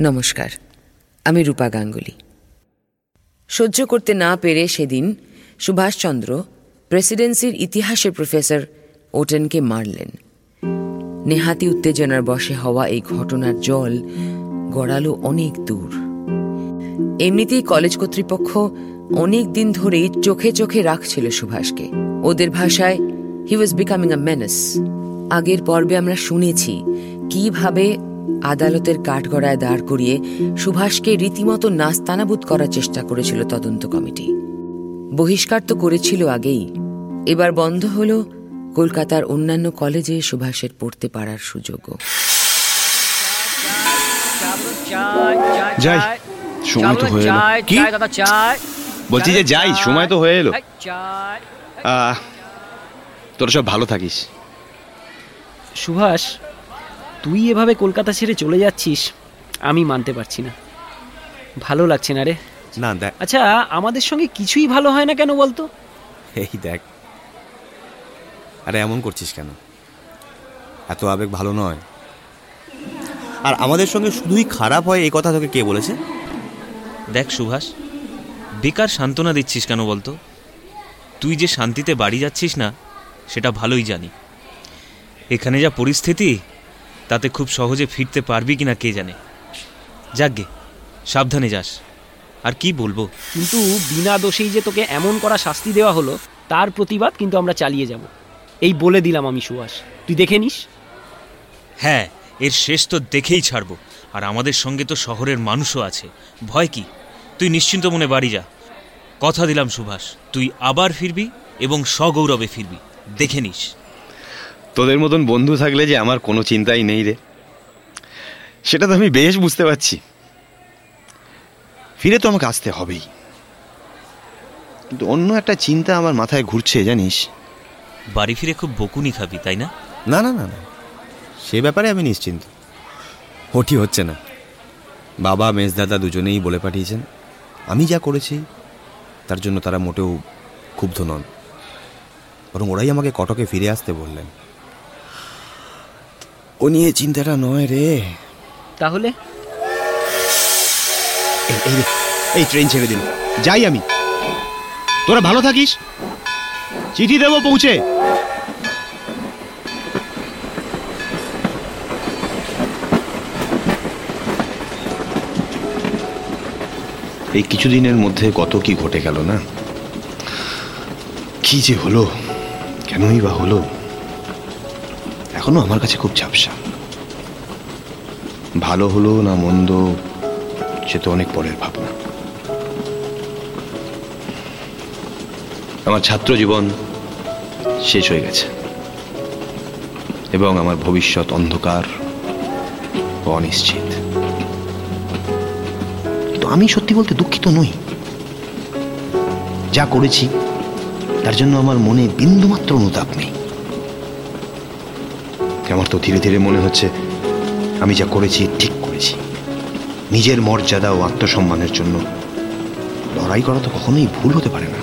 নমস্কার, আমি রূপা গাঙ্গুলি। সহ্য করতে না পেরে সেদিন সুভাষচন্দ্র প্রেসিডেন্সির ইতিহাসের প্রফেসর ওটেনকে মারলেন। নেহাতি উত্তেজনার বশে হওয়া এই ঘটনার জল গড়ালো অনেক দূর। এমনিতেই কলেজ কর্তৃপক্ষ অনেক দিন ধরেই চোখে চোখে রাখছিল সুভাষকে। ওদের ভাষায় হি ওয়াজ বিকামিং আ মেনাস আগের পর্বে আমরা শুনেছি কীভাবে আদালতের কাঠগড়ায় দাঁড় করিয়ে সুভাষকে রীতিমতো নাস্তানাবুদ করার চেষ্টা করেছিল তদন্ত কমিটি বহিষ্কার তো করেছিল আগেই এবার বন্ধ হল কলকাতার অন্যান্য কলেজে সুভাষের পড়তে পারার সুযোগও যাই, সময় তো হয়ে এলো। কি? চায় দাদা চায় বলছি যে যাই, সময় তো হয়ে এলো। আহ, তোরা সব ভালো থাকিস সুভাষ তুই এভাবে কলকাতা ছেড়ে চলে যাচ্ছিস আমি মানতে পারছি না। ভালো লাগছে না রে। না দেখ। আচ্ছা আমাদের সঙ্গে কিছুই ভালো হয় না কেন বলতো? এই দেখ আরে এমন করছিস কেন? এত আবেগ ভালো নয়। আর আমাদের সঙ্গে শুধুই খারাপ হয় এই কথা তোকে কে বলেছে? দেখ সুভাষ বেকার সান্ত্বনা দিচ্ছিস কেন বলতো? তুই যে শান্তিতে বাড়ি যাচ্ছিস না সেটা ভালোই জানি। এখানে যা পরিস্থিতি তাতে খুব সহজে ফিরতে পারবি কিনা কে জানে। যাকগে সাবধানে যাস। আর কি বলব? কিন্তু বিনা দোষেই যে তোকে এমন করা শাস্তি দেওয়া হলো তার প্রতিবাদ কিন্তু আমরা চালিয়ে যাব। এই বলে দিলাম আমি সুভাষ তুই দেখে নিস? হ্যাঁ এর শেষ তো দেখেই ছাড়বো। আর আমাদের সঙ্গে তো শহরের মানুষও আছে। ভয় কি? তুই নিশ্চিন্ত মনে বাড়ি যা। কথা দিলাম সুভাষ তুই আবার ফিরবি এবং সগৌরবে ফিরবি। দেখে নিস। তোদের মতন বন্ধু থাকলে যে আমার কোনো চিন্তাই নেই রে। সেটা তো আমি বেশ বুঝতে পারছি। ফিরে তো আমাকে আসতে হবেই। কিন্তু অন্য একটা চিন্তা আমার মাথায় ঘুরছে জানিস। বাড়ি ফিরে খুব বকুনি খাবি তাই না? না না না না। সে ব্যাপারে আমি নিশ্চিন্ত। ওটি হচ্ছে না। বাবা মেজদাদা দুজনেই বলে পাঠিয়েছেন। আমি যা করেছি তার জন্য তারা মোটেও ক্ষুব্ধ নন। বরং ওরাই আমাকে কটকে ফিরে আসতে বললেন। ও নিয়ে চিন্তাটা নয় রে। তাহলে? এই এই ট্রেন ছেড়ে দিন যাই আমি। তোরা ভালো থাকিস। চিঠি দেবো পৌঁছে। এই কিছুদিনের মধ্যে কত কি ঘটে গেল না? কি যে হলো? কেনই বা হলো? এখনও আমার কাছে খুব ঝাপসা। ভালো হলো না মন্দ, সে তো অনেক পরের ভাবনা। আমার ছাত্র জীবন শেষ হয়ে গেছে। এবং আমার ভবিষ্যৎ অন্ধকার ও অনিশ্চিত। তো আমি সত্যি বলতে দুঃখিত নই। যা করেছি, তার জন্য আমার মনে বিন্দুমাত্র অনুতাপ নেই। আমার তো ধীরে ধীরে মনে হচ্ছে আমি যা করেছি, ঠিক করেছি। নিজের মর্যাদা ও আত্মসম্মানের জন্য লড়াই করা তো কখনোই ভুল হতে পারে না।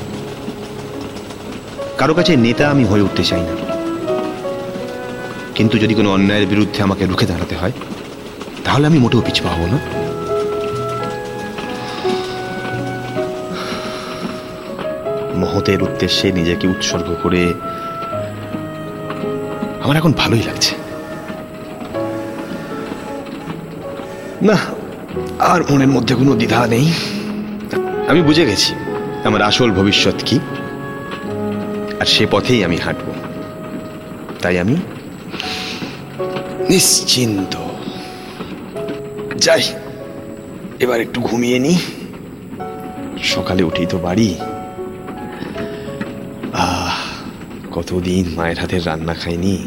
কারও কাছে নেতা আমি হয়ে উঠতে চাই না। কিন্তু যদি কোনো অন্যায়ের বিরুদ্ধে আমাকে রুখে দাঁড়াতে হয়, তাহলে আমি মোটেও পিছপা হব না। মহতের উদ্দেশ্যে নিজেকে উৎসর্গ করে আমার এখন ভালোই লাগছে। না, আর মনের মধ্যে কোনো দ্বিধা নেই। আমি বুঝে গেছি আমার আসল ভবিষ্যৎ কি, আর সে পথেই আমি হাঁটব। তাই আমি নিশ্চিন্ত। যাই, এবার একটু ঘুমিয়ে নি সকালে উঠেই তো বাড়ি। কতদিন মায়ের হাতের রান্না খাইনি?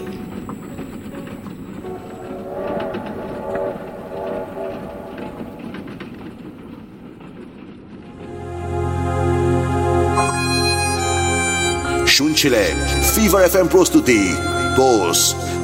শুনছিলেন ফিভার এফ এম প্রস্তুতি বোস